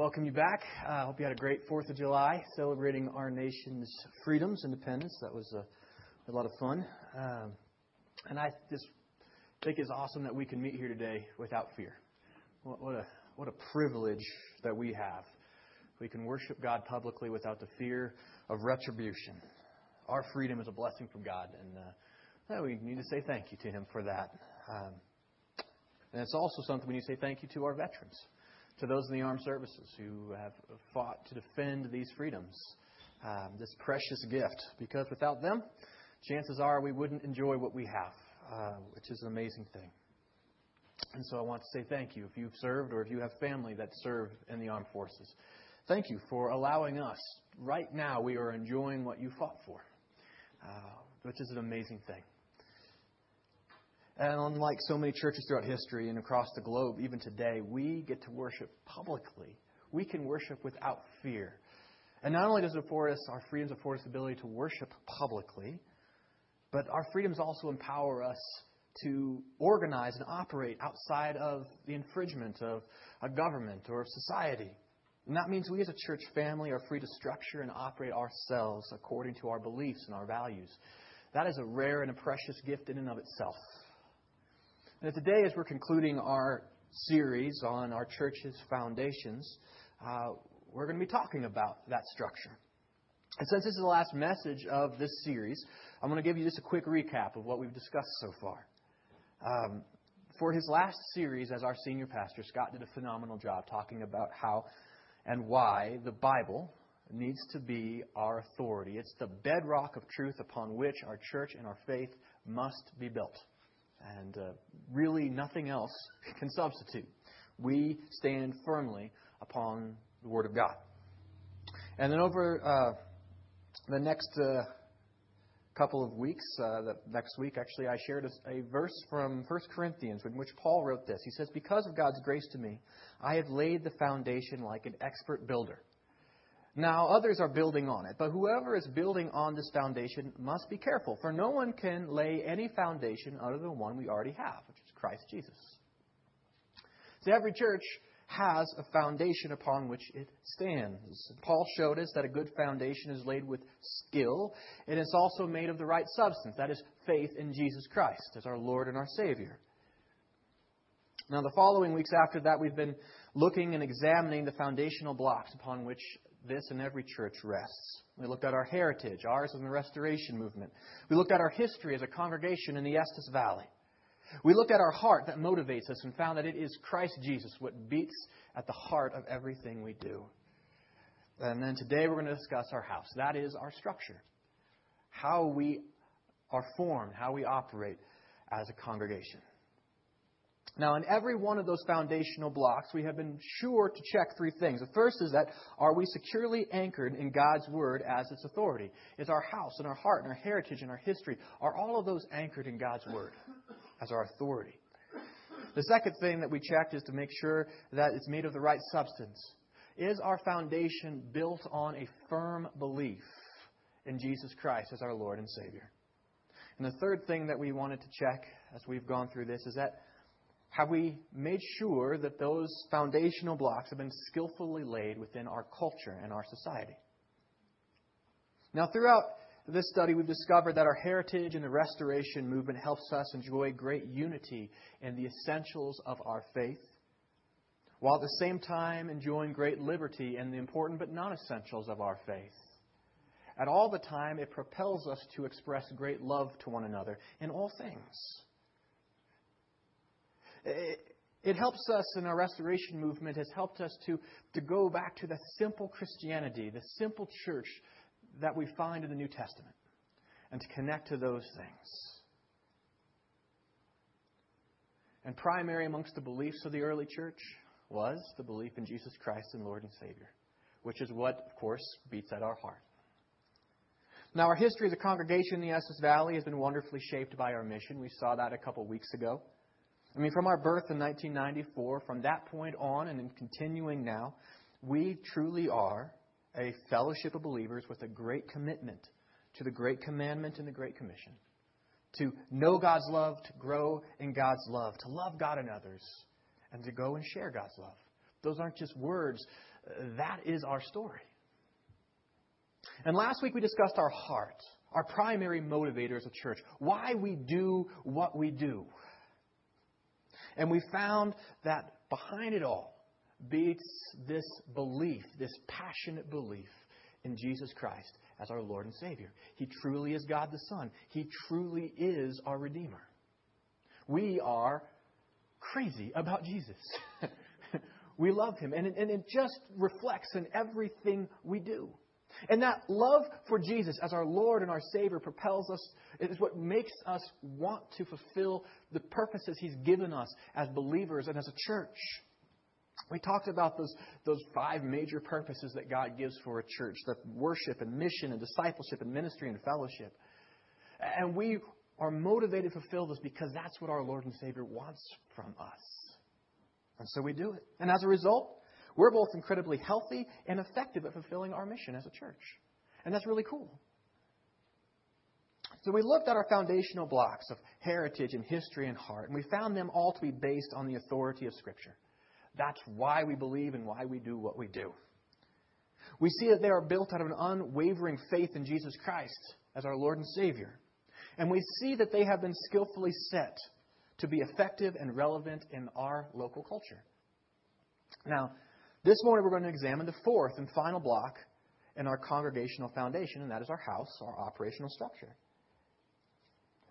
welcome you back. I uh, hope you had a great 4th of July celebrating our nation's freedoms, independence. That was a, a lot of fun. Um, and I just think it's awesome that we can meet here today without fear. What, what, a, what a privilege that we have. We can worship God publicly without the fear of retribution. Our freedom is a blessing from God, and uh, we need to say thank you to Him for that. Um, and it's also something we need to say thank you to our veterans to those in the armed services who have fought to defend these freedoms, um, this precious gift. Because without them, chances are we wouldn't enjoy what we have, uh, which is an amazing thing. And so I want to say thank you if you've served or if you have family that serve in the armed forces. Thank you for allowing us. Right now, we are enjoying what you fought for, uh, which is an amazing thing. And unlike so many churches throughout history and across the globe, even today, we get to worship publicly. We can worship without fear. And not only does it afford us, our freedoms afford us the ability to worship publicly, but our freedoms also empower us to organize and operate outside of the infringement of a government or of society. And that means we as a church family are free to structure and operate ourselves according to our beliefs and our values. That is a rare and a precious gift in and of itself. And today, as we're concluding our series on our church's foundations, uh, we're going to be talking about that structure. And since this is the last message of this series, I'm going to give you just a quick recap of what we've discussed so far. Um, for his last series as our senior pastor, Scott did a phenomenal job talking about how and why the Bible needs to be our authority. It's the bedrock of truth upon which our church and our faith must be built. And uh, really, nothing else can substitute. We stand firmly upon the Word of God. And then over uh, the next uh, couple of weeks, uh, the next week actually, I shared a, a verse from 1 Corinthians in which Paul wrote this. He says, Because of God's grace to me, I have laid the foundation like an expert builder. Now, others are building on it, but whoever is building on this foundation must be careful, for no one can lay any foundation other than one we already have, which is Christ Jesus. So every church has a foundation upon which it stands. Paul showed us that a good foundation is laid with skill, and it's also made of the right substance, that is, faith in Jesus Christ as our Lord and our Savior. Now, the following weeks after that, we've been looking and examining the foundational blocks upon which this and every church rests. We looked at our heritage, ours in the Restoration Movement. We looked at our history as a congregation in the Estes Valley. We looked at our heart that motivates us and found that it is Christ Jesus what beats at the heart of everything we do. And then today we're going to discuss our house. That is our structure. How we are formed, how we operate as a congregation. Now, in every one of those foundational blocks, we have been sure to check three things. The first is that are we securely anchored in God's Word as its authority? Is our house and our heart and our heritage and our history, are all of those anchored in God's Word as our authority? The second thing that we checked is to make sure that it's made of the right substance. Is our foundation built on a firm belief in Jesus Christ as our Lord and Savior? And the third thing that we wanted to check as we've gone through this is that have we made sure that those foundational blocks have been skillfully laid within our culture and our society? Now, throughout this study, we've discovered that our heritage and the restoration movement helps us enjoy great unity in the essentials of our faith, while at the same time enjoying great liberty in the important but non essentials of our faith. At all the time, it propels us to express great love to one another in all things. It, helps us in our restoration movement, has helped us to, to go back to the simple Christianity, the simple church that we find in the New Testament, and to connect to those things. And primary amongst the beliefs of the early church was the belief in Jesus Christ and Lord and Savior, which is what, of course, beats at our heart. Now, our history as a congregation in the Estes Valley has been wonderfully shaped by our mission. We saw that a couple weeks ago. I mean, from our birth in 1994, from that point on and in continuing now, we truly are a fellowship of believers with a great commitment to the great commandment and the great commission. To know God's love, to grow in God's love, to love God and others, and to go and share God's love. Those aren't just words, that is our story. And last week we discussed our heart, our primary motivator as a church, why we do what we do. And we found that behind it all beats this belief, this passionate belief in Jesus Christ as our Lord and Savior. He truly is God the Son. He truly is our Redeemer. We are crazy about Jesus. we love Him, and it, and it just reflects in everything we do. And that love for Jesus as our Lord and our Savior propels us, is what makes us want to fulfill the purposes He's given us as believers and as a church. We talked about those, those five major purposes that God gives for a church the worship and mission and discipleship and ministry and fellowship. And we are motivated to fulfill this because that's what our Lord and Savior wants from us. And so we do it. And as a result, we're both incredibly healthy and effective at fulfilling our mission as a church. And that's really cool. So we looked at our foundational blocks of heritage and history and heart, and we found them all to be based on the authority of Scripture. That's why we believe and why we do what we do. We see that they are built out of an unwavering faith in Jesus Christ as our Lord and Savior. And we see that they have been skillfully set to be effective and relevant in our local culture. Now, this morning we're going to examine the fourth and final block in our congregational foundation, and that is our house, our operational structure.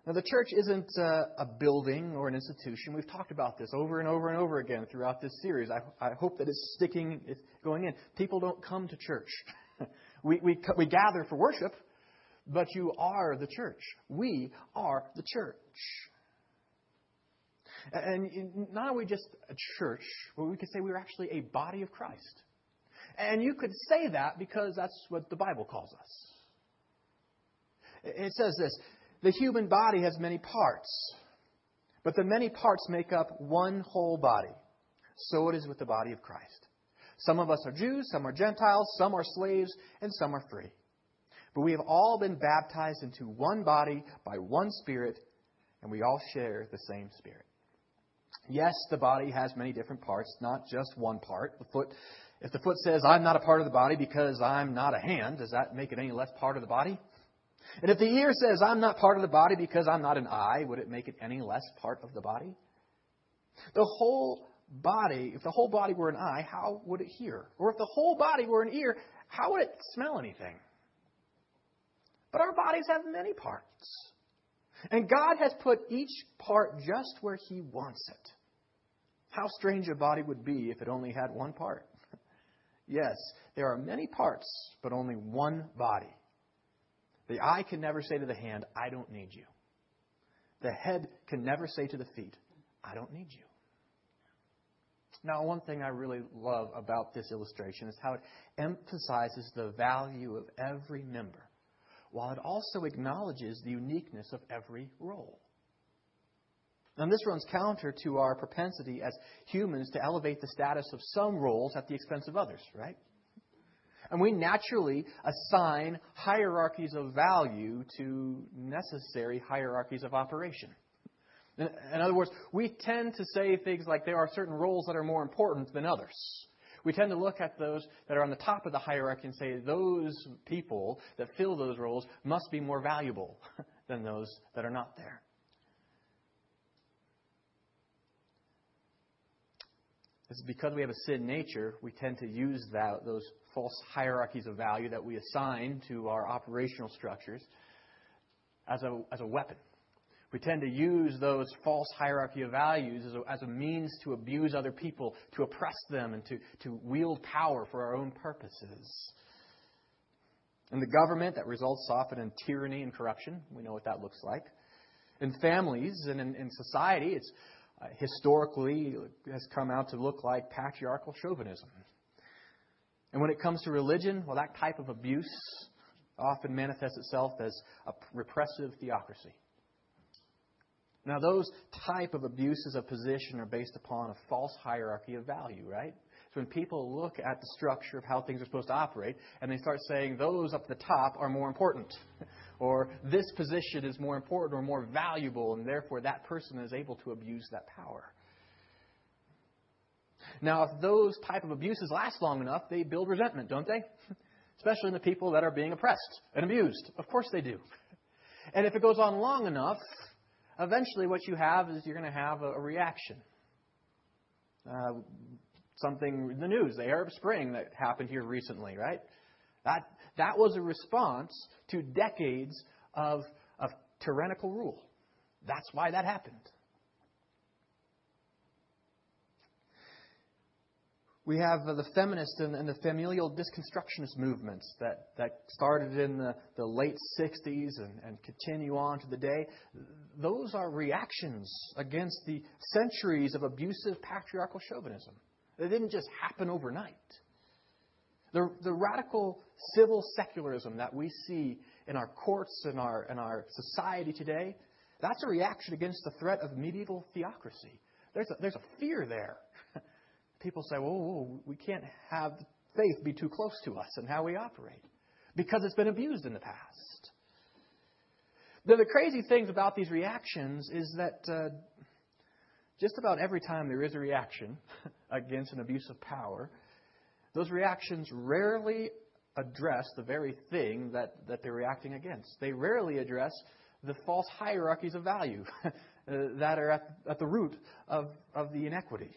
Now, the church isn't uh, a building or an institution. We've talked about this over and over and over again throughout this series. I, I hope that it's sticking, it's going in. People don't come to church. we, we, we gather for worship, but you are the church. We are the church. And not only just a church, but we could say we're actually a body of Christ. And you could say that because that's what the Bible calls us. It says this the human body has many parts, but the many parts make up one whole body. So it is with the body of Christ. Some of us are Jews, some are Gentiles, some are slaves, and some are free. But we have all been baptized into one body by one Spirit, and we all share the same Spirit. Yes, the body has many different parts, not just one part. The foot, if the foot says, I'm not a part of the body because I'm not a hand, does that make it any less part of the body? And if the ear says, I'm not part of the body because I'm not an eye, would it make it any less part of the body? The whole body, if the whole body were an eye, how would it hear? Or if the whole body were an ear, how would it smell anything? But our bodies have many parts. And God has put each part just where He wants it. How strange a body would be if it only had one part. yes, there are many parts, but only one body. The eye can never say to the hand, I don't need you. The head can never say to the feet, I don't need you. Now, one thing I really love about this illustration is how it emphasizes the value of every member, while it also acknowledges the uniqueness of every role. Now, this runs counter to our propensity as humans to elevate the status of some roles at the expense of others, right? And we naturally assign hierarchies of value to necessary hierarchies of operation. In other words, we tend to say things like there are certain roles that are more important than others. We tend to look at those that are on the top of the hierarchy and say those people that fill those roles must be more valuable than those that are not there. It's because we have a sin nature, we tend to use that, those false hierarchies of value that we assign to our operational structures as a, as a weapon. We tend to use those false hierarchy of values as a, as a means to abuse other people, to oppress them, and to, to wield power for our own purposes. In the government, that results often in tyranny and corruption. We know what that looks like. In families and in, in society, it's Uh, historically has come out to look like patriarchal chauvinism. And when it comes to religion, well, that type of abuse often manifests itself as a repressive theocracy. Now, those type of abuses of position are based upon a false hierarchy of value, right? So when people look at the structure of how things are supposed to operate, and they start saying those up the top are more important, or this position is more important or more valuable, and therefore that person is able to abuse that power. Now, if those type of abuses last long enough, they build resentment, don't they? Especially in the people that are being oppressed and abused. Of course they do. And if it goes on long enough, eventually what you have is you're going to have a, a reaction. Uh, something in the news, the Arab Spring that happened here recently, right? That, that was a response to decades of, of tyrannical rule. That's why that happened. We have uh, the feminist and, and, the familial disconstructionist movements that, that started in the, the late 60s and, and continue on to the day. Those are reactions against the centuries of abusive patriarchal chauvinism. They didn't just happen overnight. The, the radical civil secularism that we see in our courts and our, in our society today, that's a reaction against the threat of medieval theocracy. There's a, there's a fear there. People say, whoa, whoa, we can't have faith be too close to us and how we operate because it's been abused in the past. The, the crazy things about these reactions is that uh, just about every time there is a reaction against an abuse of power, those reactions rarely address the very thing that, that they're reacting against. They rarely address the false hierarchies of value uh, that are at, at the root of, of the inequity.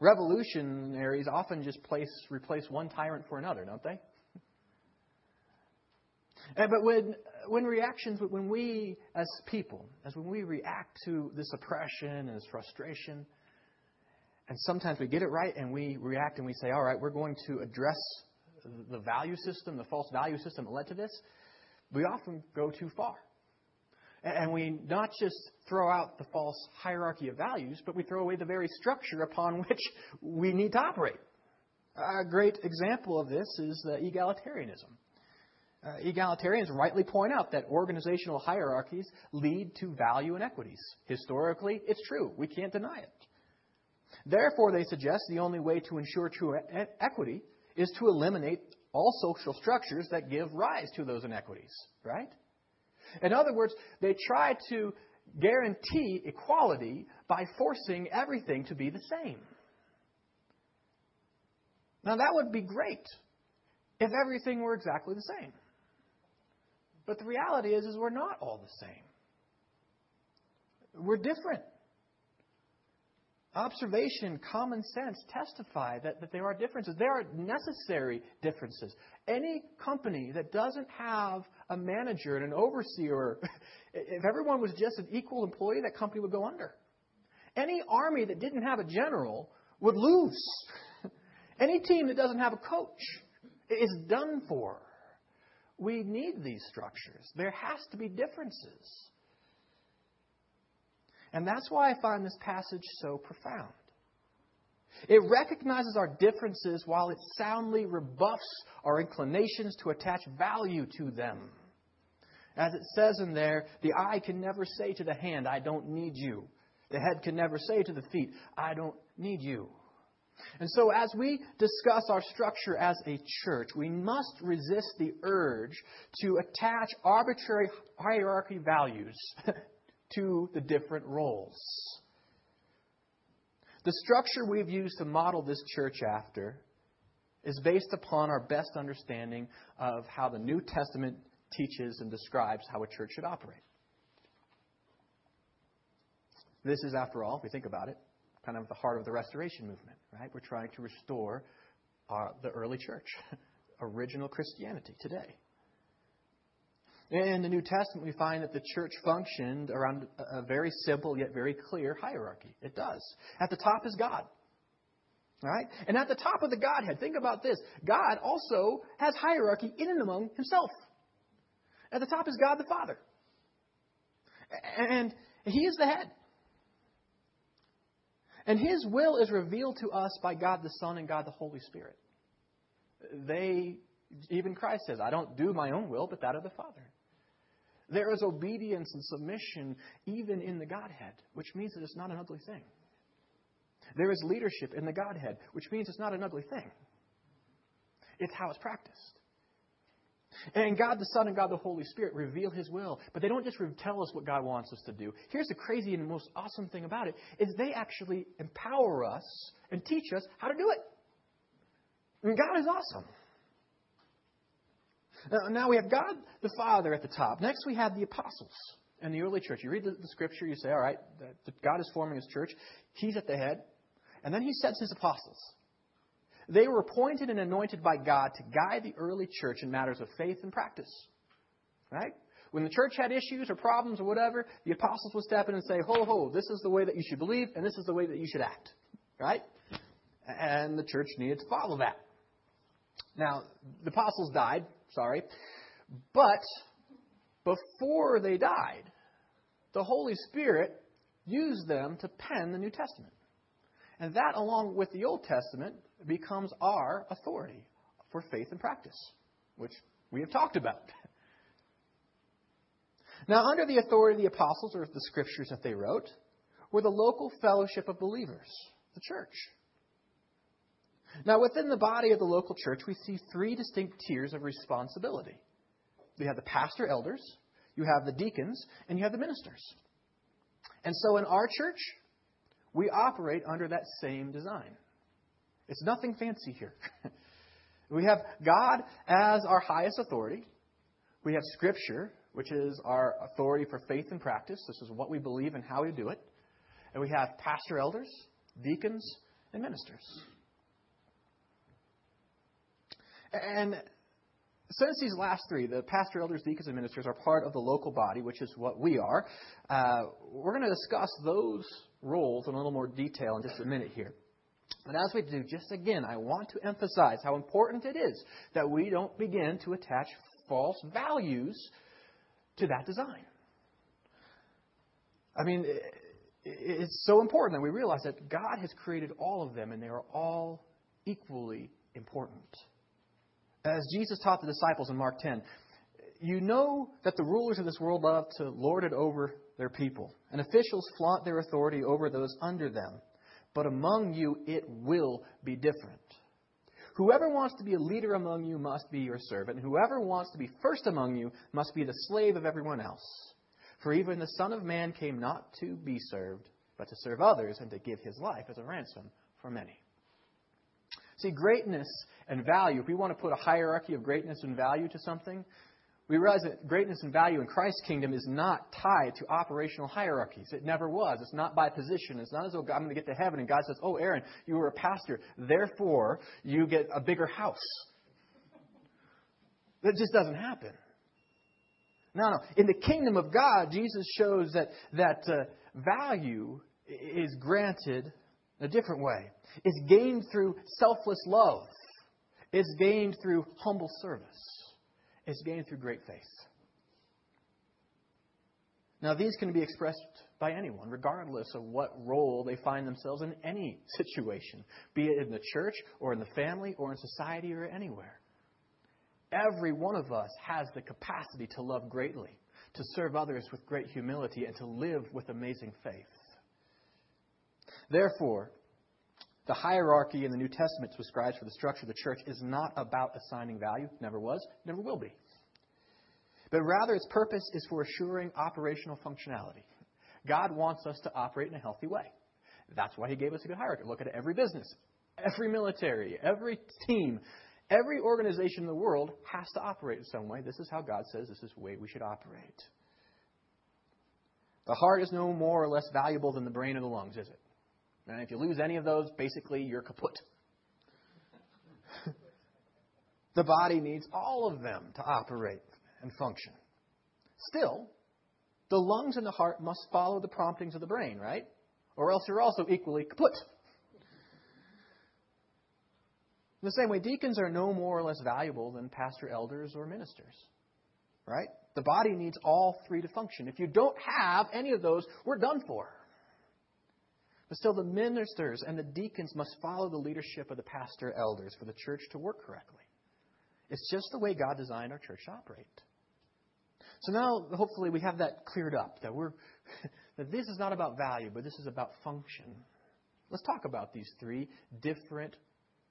Revolutionaries often just place, replace one tyrant for another, don't they? And, but when, when reactions, when we as people, as when we react to this oppression and this frustration, and sometimes we get it right and we react and we say, all right, we're going to address the value system, the false value system that led to this, we often go too far. And we not just throw out the false hierarchy of values, but we throw away the very structure upon which we need to operate. A great example of this is egalitarianism. Uh, egalitarians rightly point out that organizational hierarchies lead to value inequities. Historically, it's true. We can't deny it. Therefore, they suggest the only way to ensure true equity is to eliminate all social structures that give rise to those inequities, right? In other words, they try to guarantee equality by forcing everything to be the same. Now, that would be great if everything were exactly the same. But the reality is, is we're not all the same. We're different. Observation, common sense testify that, that there are differences. There are necessary differences. Any company that doesn't have a manager and an overseer, if everyone was just an equal employee, that company would go under. Any army that didn't have a general would lose. Any team that doesn't have a coach is done for. We need these structures. There has to be differences. And that's why I find this passage so profound. It recognizes our differences while it soundly rebuffs our inclinations to attach value to them. As it says in there, the eye can never say to the hand, I don't need you. The head can never say to the feet, I don't need you. And so, as we discuss our structure as a church, we must resist the urge to attach arbitrary hierarchy values to the different roles. The structure we've used to model this church after is based upon our best understanding of how the New Testament teaches and describes how a church should operate. This is, after all, if we think about it, kind of the heart of the restoration movement, right? We're trying to restore uh, the early church, original Christianity today. In the New Testament, we find that the church functioned around a very simple yet very clear hierarchy. It does. At the top is God. Right? And at the top of the Godhead, think about this God also has hierarchy in and among himself. At the top is God the Father. And He is the head. And His will is revealed to us by God the Son and God the Holy Spirit. They, even Christ says, I don't do my own will, but that of the Father. There is obedience and submission even in the Godhead, which means that it's not an ugly thing. There is leadership in the Godhead, which means it's not an ugly thing. It's how it's practiced. And God the Son and God the Holy Spirit reveal His will, but they don't just tell us what God wants us to do. Here's the crazy and most awesome thing about it is they actually empower us and teach us how to do it. And God is awesome. Now, now we have God the Father at the top. Next we have the apostles and the early church. You read the, the scripture, you say, all right, God is forming His church. He's at the head. And then He sets His apostles. They were appointed and anointed by God to guide the early church in matters of faith and practice. Right? When the church had issues or problems or whatever, the apostles would step in and say, ho, ho, this is the way that you should believe, and this is the way that you should act. Right? And the church needed to follow that. Now, the apostles died, sorry, but before they died, the Holy Spirit used them to pen the New Testament. And that, along with the Old Testament, becomes our authority for faith and practice, which we have talked about. Now, under the authority of the apostles or the scriptures that they wrote, were the local fellowship of believers, the church. Now, within the body of the local church, we see three distinct tiers of responsibility. You have the pastor elders, you have the deacons, and you have the ministers. And so in our church, we operate under that same design. It's nothing fancy here. we have God as our highest authority. We have Scripture, which is our authority for faith and practice. This is what we believe and how we do it. And we have pastor elders, deacons, and ministers. And since these last three, the pastor, elders, deacons, and ministers, are part of the local body, which is what we are, uh, we're going to discuss those roles in a little more detail in just a minute here. But as we do, just again, I want to emphasize how important it is that we don't begin to attach false values to that design. I mean, it's so important that we realize that God has created all of them and they are all equally important. As Jesus taught the disciples in Mark 10, you know that the rulers of this world love to lord it over their people, and officials flaunt their authority over those under them. But among you it will be different. Whoever wants to be a leader among you must be your servant, and whoever wants to be first among you must be the slave of everyone else. For even the Son of Man came not to be served, but to serve others and to give his life as a ransom for many. See, greatness and value, if we want to put a hierarchy of greatness and value to something, we realize that greatness and value in Christ's kingdom is not tied to operational hierarchies. It never was. It's not by position. It's not as though I'm going to get to heaven and God says, Oh, Aaron, you were a pastor, therefore you get a bigger house. That just doesn't happen. No, no. In the kingdom of God, Jesus shows that, that uh, value is granted a different way. It's gained through selfless love. It's gained through humble service It's gained through great faith. Now, these can be expressed by anyone, regardless of what role they find themselves in any situation, be it in the church or in the family or in society or anywhere. Every one of us has the capacity to love greatly, to serve others with great humility, and to live with amazing faith. Therefore, the hierarchy in the New Testament prescribes for the structure of the church is not about assigning value, never was, never will be. But rather, its purpose is for assuring operational functionality. God wants us to operate in a healthy way. That's why He gave us a good hierarchy. Look at every business, every military, every team, every organization in the world has to operate in some way. This is how God says this is the way we should operate. The heart is no more or less valuable than the brain or the lungs, is it? And if you lose any of those, basically you're kaput. the body needs all of them to operate and function. Still, the lungs and the heart must follow the promptings of the brain, right? Or else you're also equally kaput. In the same way, deacons are no more or less valuable than pastor elders or ministers. Right? The body needs all three to function. If you don't have any of those, we're done for. But still, the ministers and the deacons must follow the leadership of the pastor elders for the church to work correctly. It's just the way God designed our church to operate. So now, hopefully, we have that cleared up that we're that this is not about value, but this is about function. Let's talk about these three different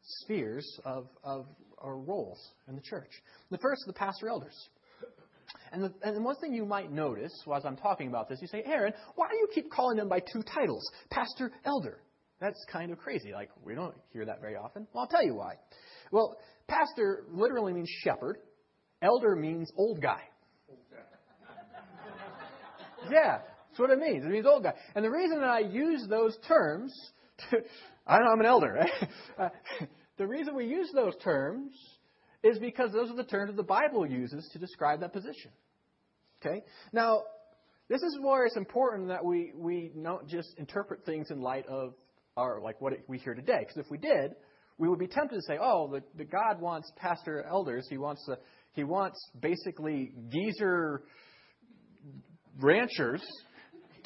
spheres of, of or roles in the church. The first the pastor elders. And, the, and one thing you might notice as I'm talking about this, you say, Aaron, why do you keep calling them by two titles, pastor, elder? That's kind of crazy. Like, we don't hear that very often. Well, I'll tell you why. Well, pastor literally means shepherd, elder means old guy. Yeah, that's what it means. It means old guy. And the reason that I use those terms, to, I know I'm an elder, right? Uh, the reason we use those terms is because those are the terms that the Bible uses to describe that position. Okay? Now, this is where it's important that we, we don't just interpret things in light of our, like what we hear today. Because if we did, we would be tempted to say, oh, the, the God wants pastor elders. He wants, a, he wants basically geezer ranchers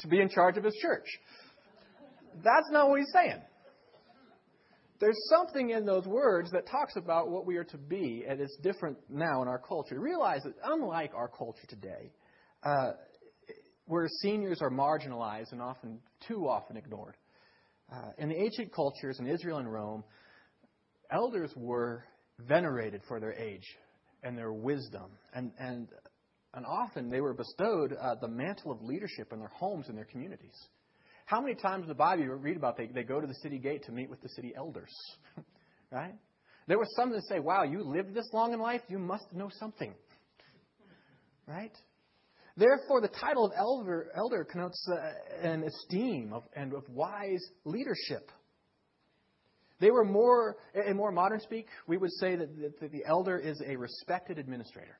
to be in charge of his church. That's not what he's saying. There's something in those words that talks about what we are to be, and it's different now in our culture. Realize that unlike our culture today, uh, where seniors are marginalized and often too often ignored, uh, in the ancient cultures in Israel and Rome, elders were venerated for their age and their wisdom, and and and often they were bestowed uh, the mantle of leadership in their homes and their communities. How many times in the Bible you read about they, they go to the city gate to meet with the city elders? right? There were some that say, wow, you lived this long in life, you must know something. Right? Therefore, the title of elder, elder connotes uh, an esteem of, and of wise leadership. They were more, in more modern speak, we would say that, that the elder is a respected administrator.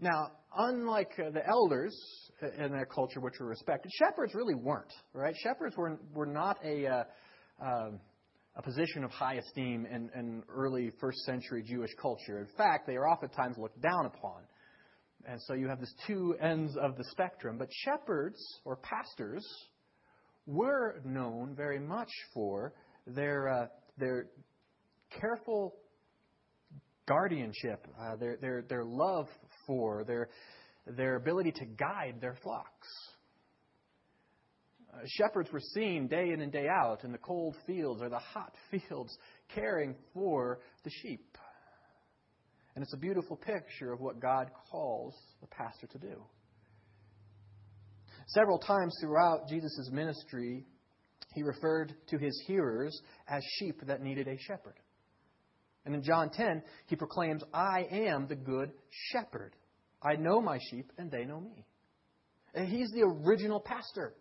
Now, unlike uh, the elders in their culture, which were respected, shepherds really weren't. Right? Shepherds were were not a uh, uh, a position of high esteem in, in early first century Jewish culture. In fact, they are oftentimes looked down upon. And so you have these two ends of the spectrum. But shepherds or pastors were known very much for their uh, their careful guardianship, uh, their, their, their love for, their, their ability to guide their flocks. Uh, shepherds were seen day in and day out in the cold fields or the hot fields caring for the sheep. And it's a beautiful picture of what God calls the pastor to do. Several times throughout Jesus' ministry, he referred to his hearers as sheep that needed a shepherd. And in John 10, he proclaims, I am the good shepherd. I know my sheep, and they know me. And he's the original pastor.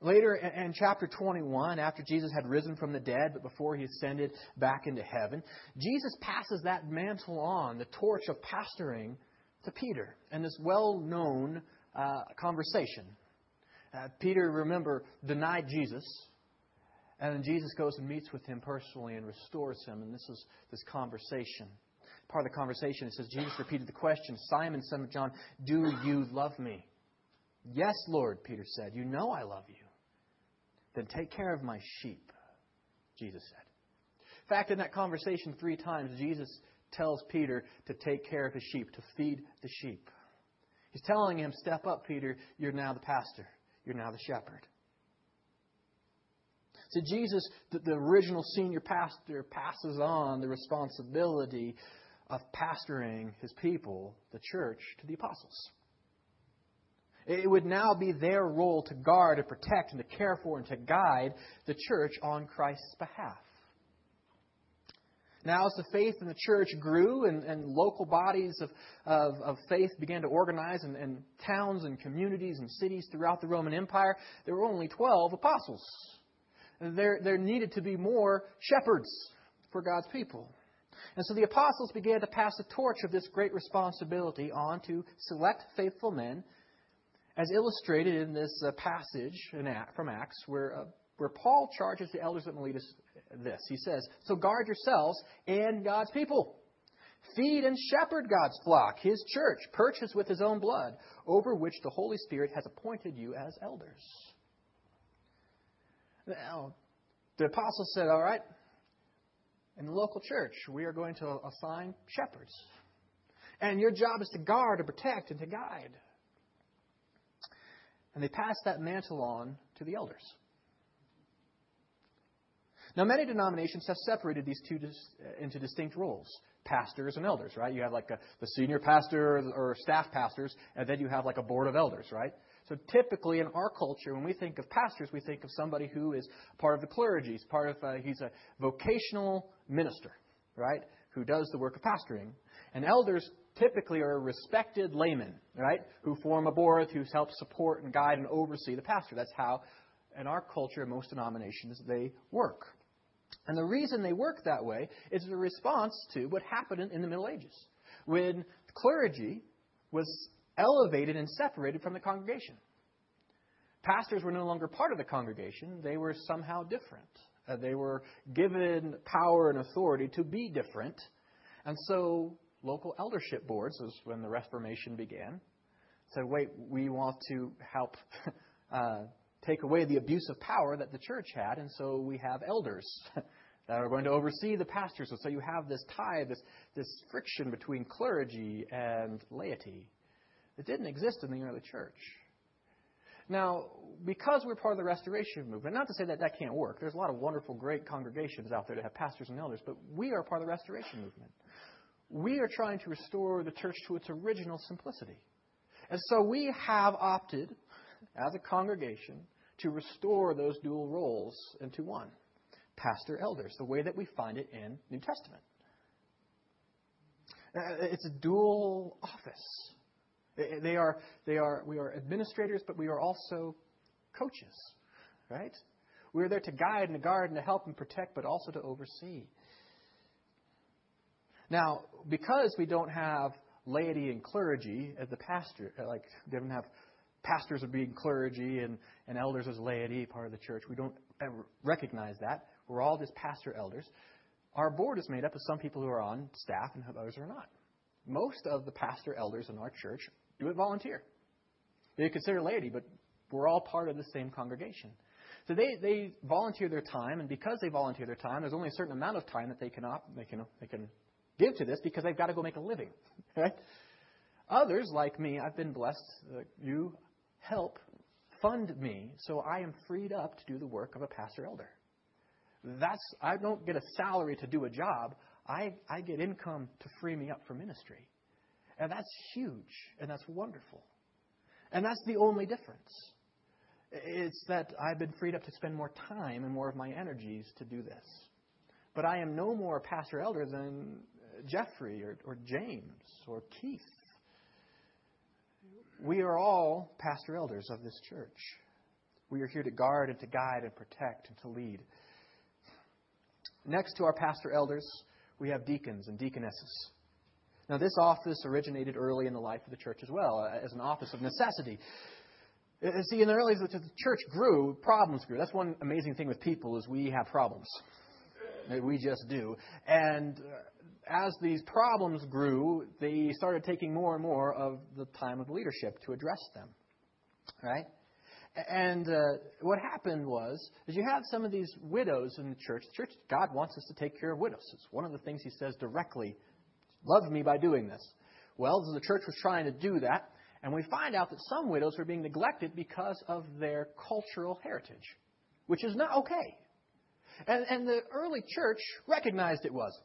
Later in chapter 21, after Jesus had risen from the dead, but before he ascended back into heaven, Jesus passes that mantle on, the torch of pastoring, to Peter in this well known uh, conversation. Uh, Peter, remember, denied Jesus and then Jesus goes and meets with him personally and restores him. And this is this conversation. Part of the conversation, it says, Jesus repeated the question Simon, son of John, do you love me? Yes, Lord, Peter said. You know I love you. Then take care of my sheep, Jesus said. In fact, in that conversation, three times, Jesus tells Peter to take care of his sheep, to feed the sheep. He's telling him, Step up, Peter. You're now the pastor, you're now the shepherd. So Jesus, the, the original senior pastor, passes on the responsibility of pastoring his people, the church, to the apostles. It would now be their role to guard and protect and to care for and to guide the church on Christ's behalf. Now, as the faith in the church grew and, and local bodies of, of, of, faith began to organize in, towns and communities and cities throughout the Roman Empire, there were only 12 apostles there, there needed to be more shepherds for God's people. And so the apostles began to pass the torch of this great responsibility on to select faithful men, as illustrated in this uh, passage from Acts, where, uh, where Paul charges the elders of Miletus this. He says, So guard yourselves and God's people. Feed and shepherd God's flock, his church, purchased with his own blood, over which the Holy Spirit has appointed you as elders. Now, the apostles said, All right, in the local church, we are going to assign shepherds. And your job is to guard, to protect, and to guide. And they passed that mantle on to the elders. Now, many denominations have separated these two dis- into distinct roles pastors and elders, right? You have like a, the senior pastor or staff pastors, and then you have like a board of elders, right? So typically in our culture, when we think of pastors, we think of somebody who is part of the clergy. He's part of, uh, he's a vocational minister, right? Who does the work of pastoring. And elders typically are respected laymen, right? Who form a board, who help support and guide and oversee the pastor. That's how, in our culture, most denominations, they work. And the reason they work that way is a response to what happened in the Middle Ages, when clergy was elevated and separated from the congregation. Pastors were no longer part of the congregation, they were somehow different. Uh, they were given power and authority to be different. And so local eldership boards, was when the Reformation began, said, wait, we want to help uh, take away the abuse of power that the church had, and so we have elders that are going to oversee the pastors. And so you have this tie, this, this friction between clergy and laity. It didn't exist in the early church. Now, because we're part of the restoration movement, not to say that that can't work. There's a lot of wonderful, great congregations out there that have pastors and elders, but we are part of the restoration movement. We are trying to restore the church to its original simplicity. And so we have opted, as a congregation, to restore those dual roles into one pastor elders, the way that we find it in New Testament. Uh, it's a dual office. They are, they are, we are administrators, but we are also coaches, right? We're there to guide and to guard and to help and protect, but also to oversee. Now, because we don't have laity and clergy as the pastor, uh, like, we don't have pastors as being clergy and, and elders as laity, part of the church. We don't recognize that. We're all just pastor elders. Our board is made up of some people who are on staff and others who are not. Most of the pastor elders in our church do it volunteer. They consider laity, but we're all part of the same congregation. So they, they volunteer their time, and because they volunteer their time, there's only a certain amount of time that they can, op, they can, they can give to this because they've got to go make a living. Right? Others, like me, I've been blessed. Uh, you help fund me so I am freed up to do the work of a pastor elder. That's I don't get a salary to do a job. I, I get income to free me up for ministry. And that's huge and that's wonderful. And that's the only difference. It's that I've been freed up to spend more time and more of my energies to do this. But I am no more pastor elder than uh, Jeffrey or, or James or Keith we are all pastor elders of this church. We are here to guard and to guide and protect and to lead. Next to our pastor elders, we have deacons and deaconesses. Now, this office originated early in the life of the church as well, uh, as an office of necessity. Uh, see, in the early days, the church grew, problems grew. That's one amazing thing with people is we have problems. We just do. And uh, as these problems grew, they started taking more and more of the time of leadership to address them. Right? And uh, what happened was, is you have some of these widows in the church. The church, God wants us to take care of widows. It's one of the things He says directly. Love me by doing this. Well, the church was trying to do that, and we find out that some widows were being neglected because of their cultural heritage, which is not okay. And, and the early church recognized it wasn't.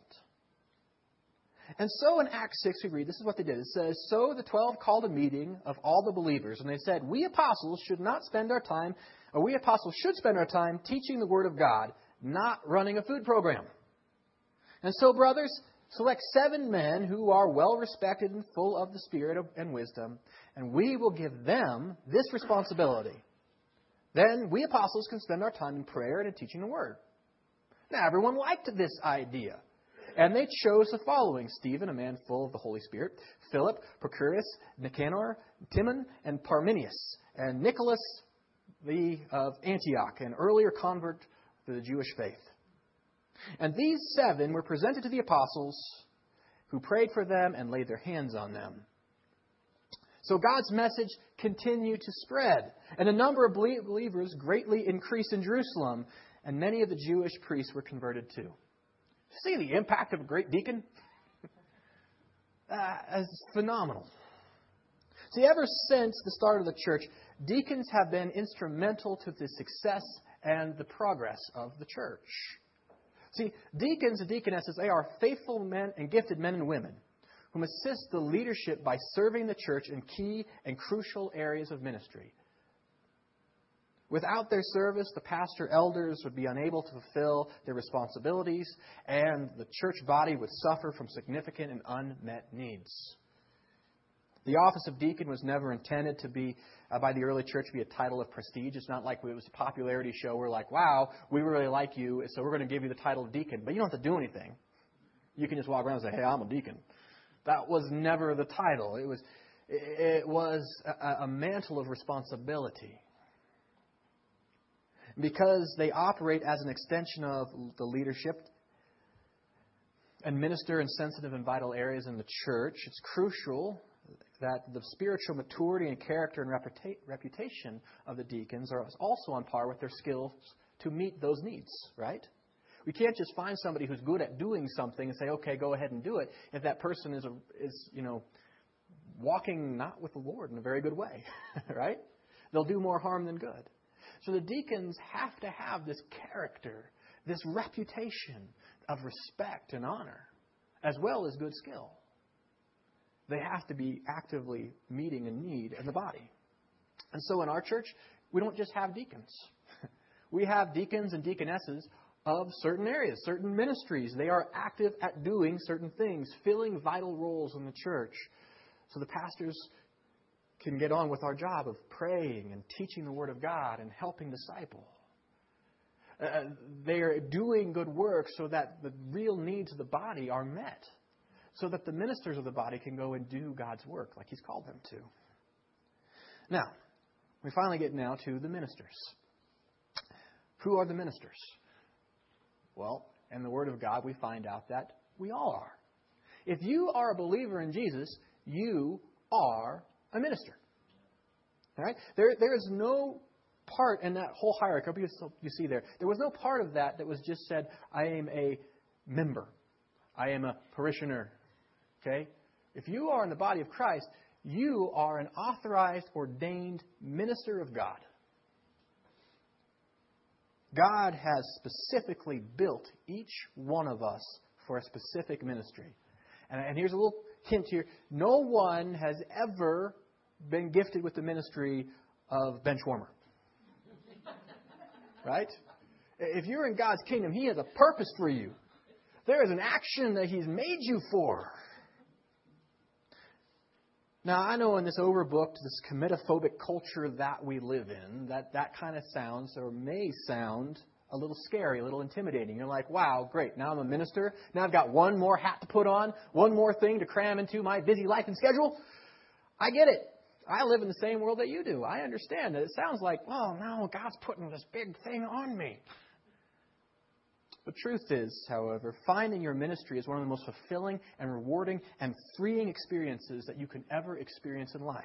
And so in Acts 6, we read, this is what they did. It says, So the twelve called a meeting of all the believers, and they said, We apostles should not spend our time, or we apostles should spend our time teaching the Word of God, not running a food program. And so, brothers, select seven men who are well respected and full of the Spirit and wisdom, and we will give them this responsibility. Then we apostles can spend our time in prayer and in teaching the Word. Now, everyone liked this idea. And they chose the following Stephen, a man full of the Holy Spirit, Philip, Procorus, Nicanor, Timon, and Parmenius, and Nicholas the of Antioch, an earlier convert to the Jewish faith. And these seven were presented to the apostles, who prayed for them and laid their hands on them. So God's message continued to spread, and the number of believers greatly increased in Jerusalem, and many of the Jewish priests were converted too. See the impact of a great deacon? Uh, phenomenal. See, ever since the start of the church, deacons have been instrumental to the success and the progress of the church. See, deacons and deaconesses, they are faithful men and gifted men and women whom assist the leadership by serving the church in key and crucial areas of ministry. Without their service, the pastor elders would be unable to fulfill their responsibilities, and the church body would suffer from significant and unmet needs. The office of deacon was never intended to be, uh, by the early church, be a title of prestige. It's not like it was a popularity show where, like, wow, we really like you, so we're going to give you the title of deacon. But you don't have to do anything. You can just walk around and say, hey, I'm a deacon. That was never the title. It was, it was a, a mantle of responsibility. Because they operate as an extension of the leadership and minister in sensitive and vital areas in the church, it's crucial that the spiritual maturity and character and reputation of the deacons are also on par with their skills to meet those needs, right? We can't just find somebody who's good at doing something and say, okay, go ahead and do it, if that person is, a, is you know, walking not with the Lord in a very good way, right? They'll do more harm than good. So the deacons have to have this character, this reputation of respect and honor, as well as good skill they have to be actively meeting a need in the body. And so in our church, we don't just have deacons. We have deacons and deaconesses of certain areas, certain ministries. They are active at doing certain things, filling vital roles in the church. So the pastors can get on with our job of praying and teaching the Word of God and helping disciple. Uh, they are doing good work so that the real needs of the body are met so that the ministers of the body can go and do God's work like He's called them to. Now, we finally get now to the ministers. Who are the ministers? Well, in the Word of God, we find out that we all are. If you are a believer in Jesus, you are a minister. All right? There, there is no part in that whole hierarchy you see there. There was no part of that that was just said, I am a member. I am a parishioner. Okay? If you are in the body of Christ, you are an authorized, ordained minister of God. God has specifically built each one of us for a specific ministry. And, and here's a little hint here no one has ever been gifted with the ministry of bench warmer. right? If you're in God's kingdom, He has a purpose for you. There is an action that He's made you for. Now, I know in this overbooked, this comitophobic culture that we live in, that that kind of sounds or may sound a little scary, a little intimidating. You're like, wow, great. Now I'm a minister. Now I've got one more hat to put on, one more thing to cram into my busy life and schedule. I get it. I live in the same world that you do. I understand that it sounds like, well, now God's putting this big thing on me. The truth is, however, finding your ministry is one of the most fulfilling and rewarding and freeing experiences that you can ever experience in life.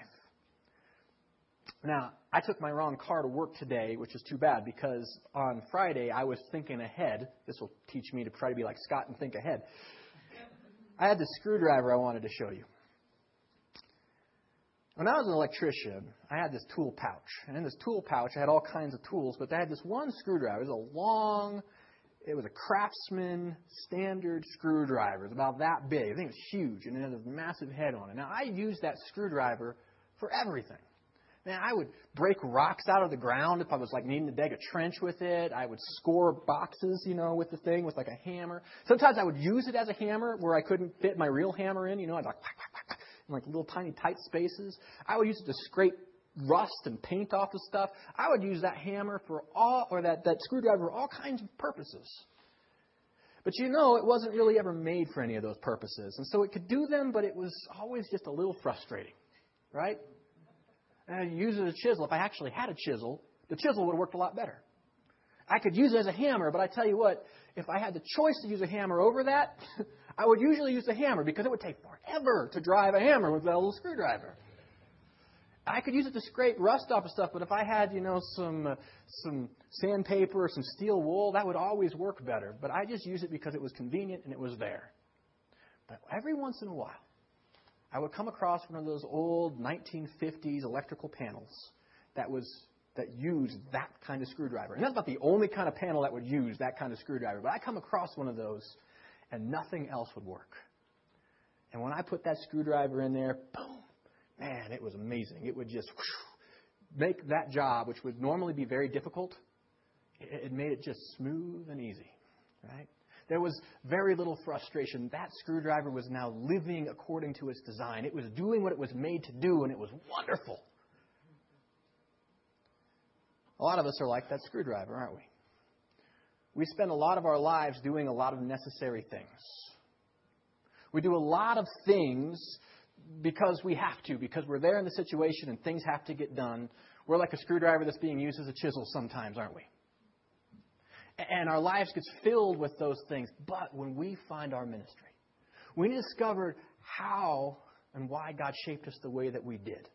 Now, I took my wrong car to work today, which is too bad because on Friday I was thinking ahead. This will teach me to try to be like Scott and think ahead. I had this screwdriver I wanted to show you. When I was an electrician, I had this tool pouch. And in this tool pouch, I had all kinds of tools, but I had this one screwdriver. It was a long, it was a craftsman standard screwdriver. It was about that big. I think it was huge, and it had a massive head on it. Now, I used that screwdriver for everything. Man, I would break rocks out of the ground if I was like needing to dig a trench with it. I would score boxes, you know, with the thing with like a hammer. Sometimes I would use it as a hammer where I couldn't fit my real hammer in. You know, I'd like in like little tiny tight spaces. I would use it to scrape rust and paint off the stuff. I would use that hammer for all, or that, that screwdriver for all kinds of purposes. But you know, it wasn't really ever made for any of those purposes. And so it could do them, but it was always just a little frustrating, right? And I'd use it as a chisel. If I actually had a chisel, the chisel would have worked a lot better. I could use it as a hammer, but I tell you what, if I had the choice to use a hammer over that, I would usually use the hammer because it would take forever to drive a hammer with that little screwdriver. I could use it to scrape rust off of stuff, but if I had, you know, some uh, some sandpaper or some steel wool, that would always work better. But I just used it because it was convenient and it was there. But every once in a while, I would come across one of those old 1950s electrical panels that was that use that kind of screwdriver. And that's not the only kind of panel that would use that kind of screwdriver, but I come across one of those and nothing else would work. And when I put that screwdriver in there, boom, man, it was amazing. It would just make that job, which would normally be very difficult, it made it just smooth and easy, right? There was very little frustration. That screwdriver was now living according to its design. It was doing what it was made to do, and it was wonderful. A lot of us are like that screwdriver, aren't we? We spend a lot of our lives doing a lot of necessary things. We do a lot of things because we have to, because we're there in the situation and things have to get done. We're like a screwdriver that's being used as a chisel sometimes, aren't we? And our lives gets filled with those things. But when we find our ministry, we discovered how and why God shaped us the way that we did.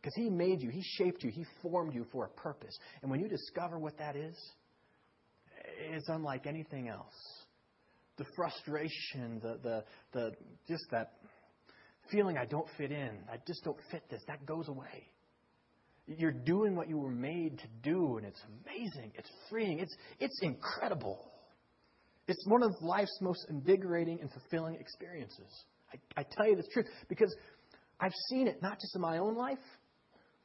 Because He made you, He shaped you, He formed you for a purpose. And when you discover what that is, it's unlike anything else. The frustration, the, the, the, just that feeling I don't fit in, I just don't fit this, that goes away. You're doing what you were made to do, and it's amazing. It's freeing. It's, it's incredible. It's one of life's most invigorating and fulfilling experiences. I, I tell you the truth because I've seen it not just in my own life.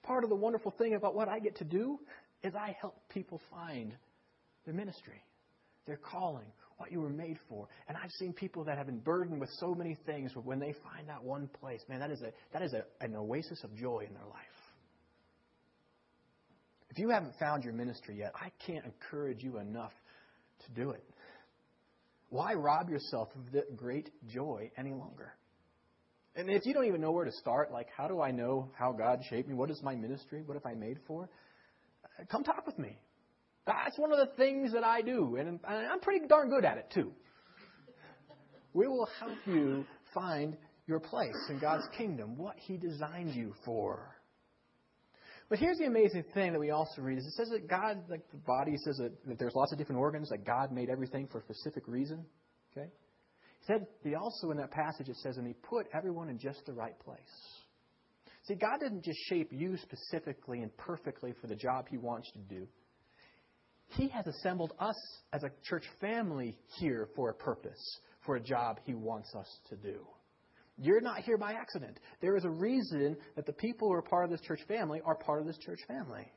Part of the wonderful thing about what I get to do is I help people find their ministry, their calling, what you were made for. And I've seen people that have been burdened with so many things, but when they find that one place, man, that is, a, that is a, an oasis of joy in their life. If you haven't found your ministry yet, I can't encourage you enough to do it. Why rob yourself of that great joy any longer? And if you don't even know where to start, like, how do I know how God shaped me? What is my ministry? What am I made for? Come talk with me. That's one of the things that I do, and I'm pretty darn good at it, too. We will help you find your place in God's kingdom, what He designed you for. But here's the amazing thing that we also read is it says that God, like the body says that, that there's lots of different organs, that God made everything for a specific reason. Okay? He said he also in that passage it says, and he put everyone in just the right place. See, God didn't just shape you specifically and perfectly for the job he wants you to do. He has assembled us as a church family here for a purpose, for a job he wants us to do. You're not here by accident. There is a reason that the people who are part of this church family are part of this church family.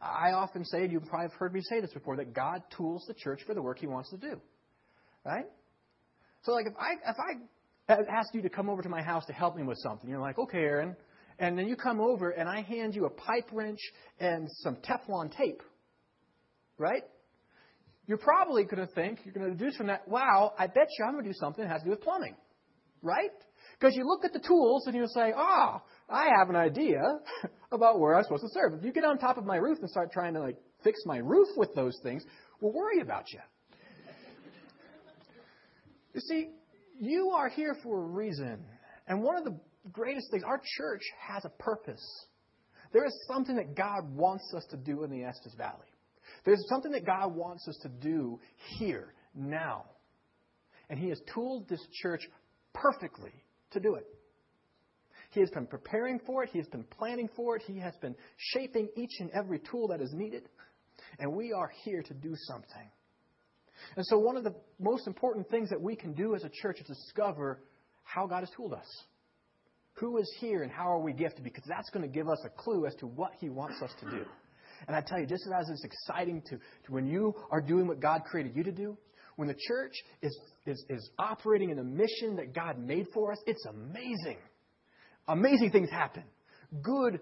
I often say, and you've probably heard me say this before, that God tools the church for the work He wants to do. Right? So, like, if I if I ask you to come over to my house to help me with something, you're like, okay, Aaron, and then you come over and I hand you a pipe wrench and some Teflon tape, right? you're probably going to think, you're going to deduce from that, wow, I bet you I'm going to do something that has to do with plumbing. Right? Because you look at the tools and you'll say, ah, oh, I have an idea about where I'm supposed to serve. If you get on top of my roof and start trying to like fix my roof with those things, we'll worry about you. you see, you are here for a reason. And one of the greatest things, our church has a purpose. There is something that God wants us to do in the Estes Valley. There's something that God wants us to do here, now. And He has tooled this church perfectly to do it. He has been preparing for it. He has been planning for it. He has been shaping each and every tool that is needed. And we are here to do something. And so, one of the most important things that we can do as a church is discover how God has tooled us. Who is here and how are we gifted? Because that's going to give us a clue as to what He wants us to do. And I tell you, just as it's exciting to, to when you are doing what God created you to do, when the church is, is, is operating in the mission that God made for us, it's amazing. Amazing things happen. Good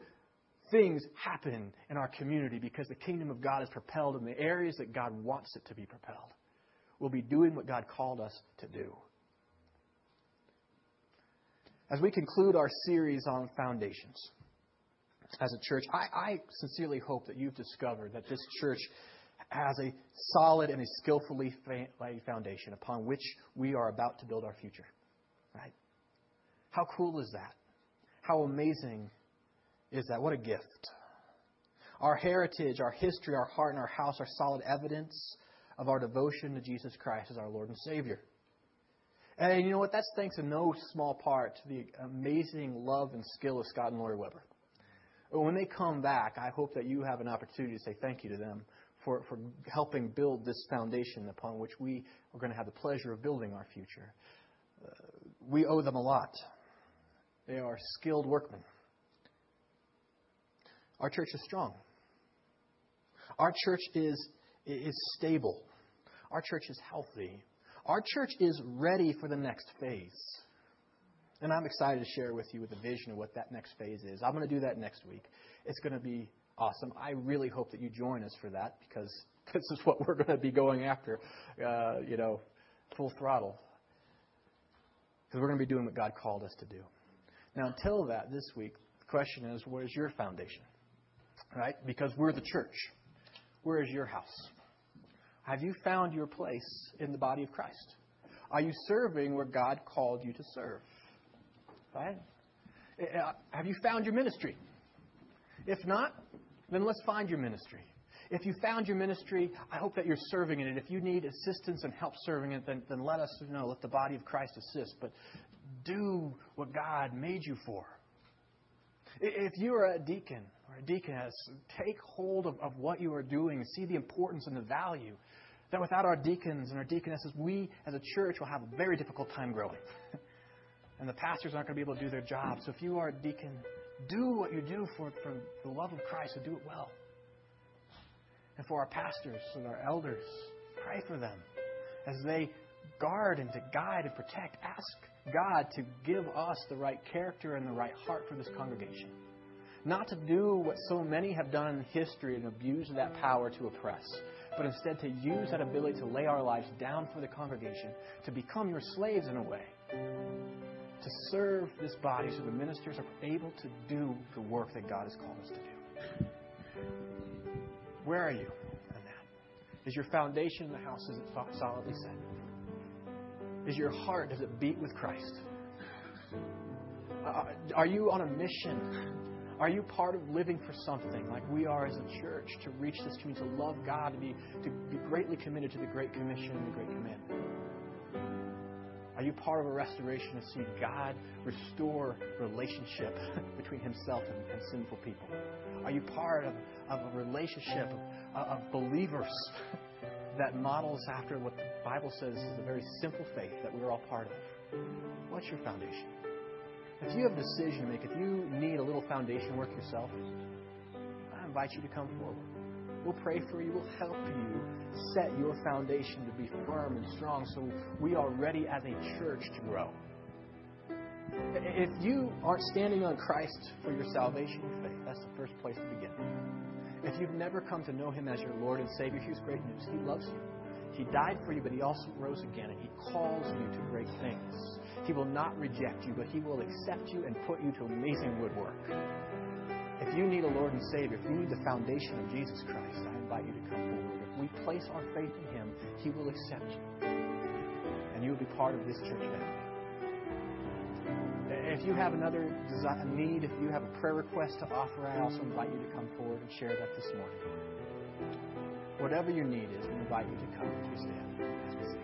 things happen in our community because the kingdom of God is propelled in the areas that God wants it to be propelled. We'll be doing what God called us to do. As we conclude our series on foundations, as a church, I, I sincerely hope that you've discovered that this church has a solid and a skillfully laid foundation upon which we are about to build our future. Right? How cool is that? How amazing is that? What a gift. Our heritage, our history, our heart, and our house are solid evidence of our devotion to Jesus Christ as our Lord and Savior. And you know what? That's thanks in no small part to the amazing love and skill of Scott and Lori Weber. when they come back, I hope that you have an opportunity to say thank you to them for, for helping build this foundation upon which we are going to have the pleasure of building our future. Uh, we owe them a lot. They are skilled workmen. Our church is strong. Our church is, is stable. Our church is healthy. Our church is ready for the next phase. And I'm excited to share with you with the vision of what that next phase is. I'm going to do that next week. It's going to be awesome. I really hope that you join us for that because this is what we're going to be going after, uh, you know, full throttle. Because we're going to be doing what God called us to do. Now, until that, this week, the question is, where's your foundation? Right? Because we're the church. Where is your house? Have you found your place in the body of Christ? Are you serving where God called you to serve? Right? Uh, have you found your ministry? If not, then let's find your ministry. If you found your ministry, I hope that you're serving in it. If you need assistance and help serving it, then, then let us know. Let the body of Christ assist. But do what God made you for. If you are a deacon or a deaconess, take hold of, of what you are doing. See the importance and the value. That without our deacons and our deaconesses, we as a church will have a very difficult time growing. and the pastors aren't going to be able to do their job. So if you are a deacon, do what you do for, for the love of Christ and do it well. And for our pastors and our elders, pray for them as they guard and to guide and protect. Ask God to give us the right character and the right heart for this congregation. Not to do what so many have done in history and abuse that power to oppress, but instead to use that ability to lay our lives down for the congregation, to become your slaves in a way, to serve this body so the ministers are able to do the work that God has called us to do. Where are you in that? Is your foundation in the house, is it solidly set? Is your heart, does it beat with Christ? Uh, are you on a mission? Are you part of living for something like we are as a church to reach this community, to love God, to be, to be greatly committed to the Great Commission and the Great Commandment? Are you part of a restoration to see God restore relationship between Himself and, and sinful people? Are you part of, of a relationship of, of believers that models after what the Bible says is a very simple faith that we're all part of? What's your foundation? If you have a decision to make, if you need a little foundation work yourself, I invite you to come forward. We'll pray for you. We'll help you set your foundation to be firm and strong so we are ready as a church to grow. If you aren't standing on Christ for your salvation and faith, that's the first place to begin. If you've never come to know Him as your Lord and Savior, here's great news. He loves you. He died for you, but He also rose again, and He calls you to great things. He will not reject you, but He will accept you and put you to amazing woodwork. If you need a Lord and Savior, if you need the foundation of Jesus Christ, I invite you to come forward. If we place our faith in Him, He will accept you. And you will be part of this church family. If you have another need, if you have a prayer request to offer, I also invite you to come forward and share that this morning. Whatever your need is, we invite you to come as we stand.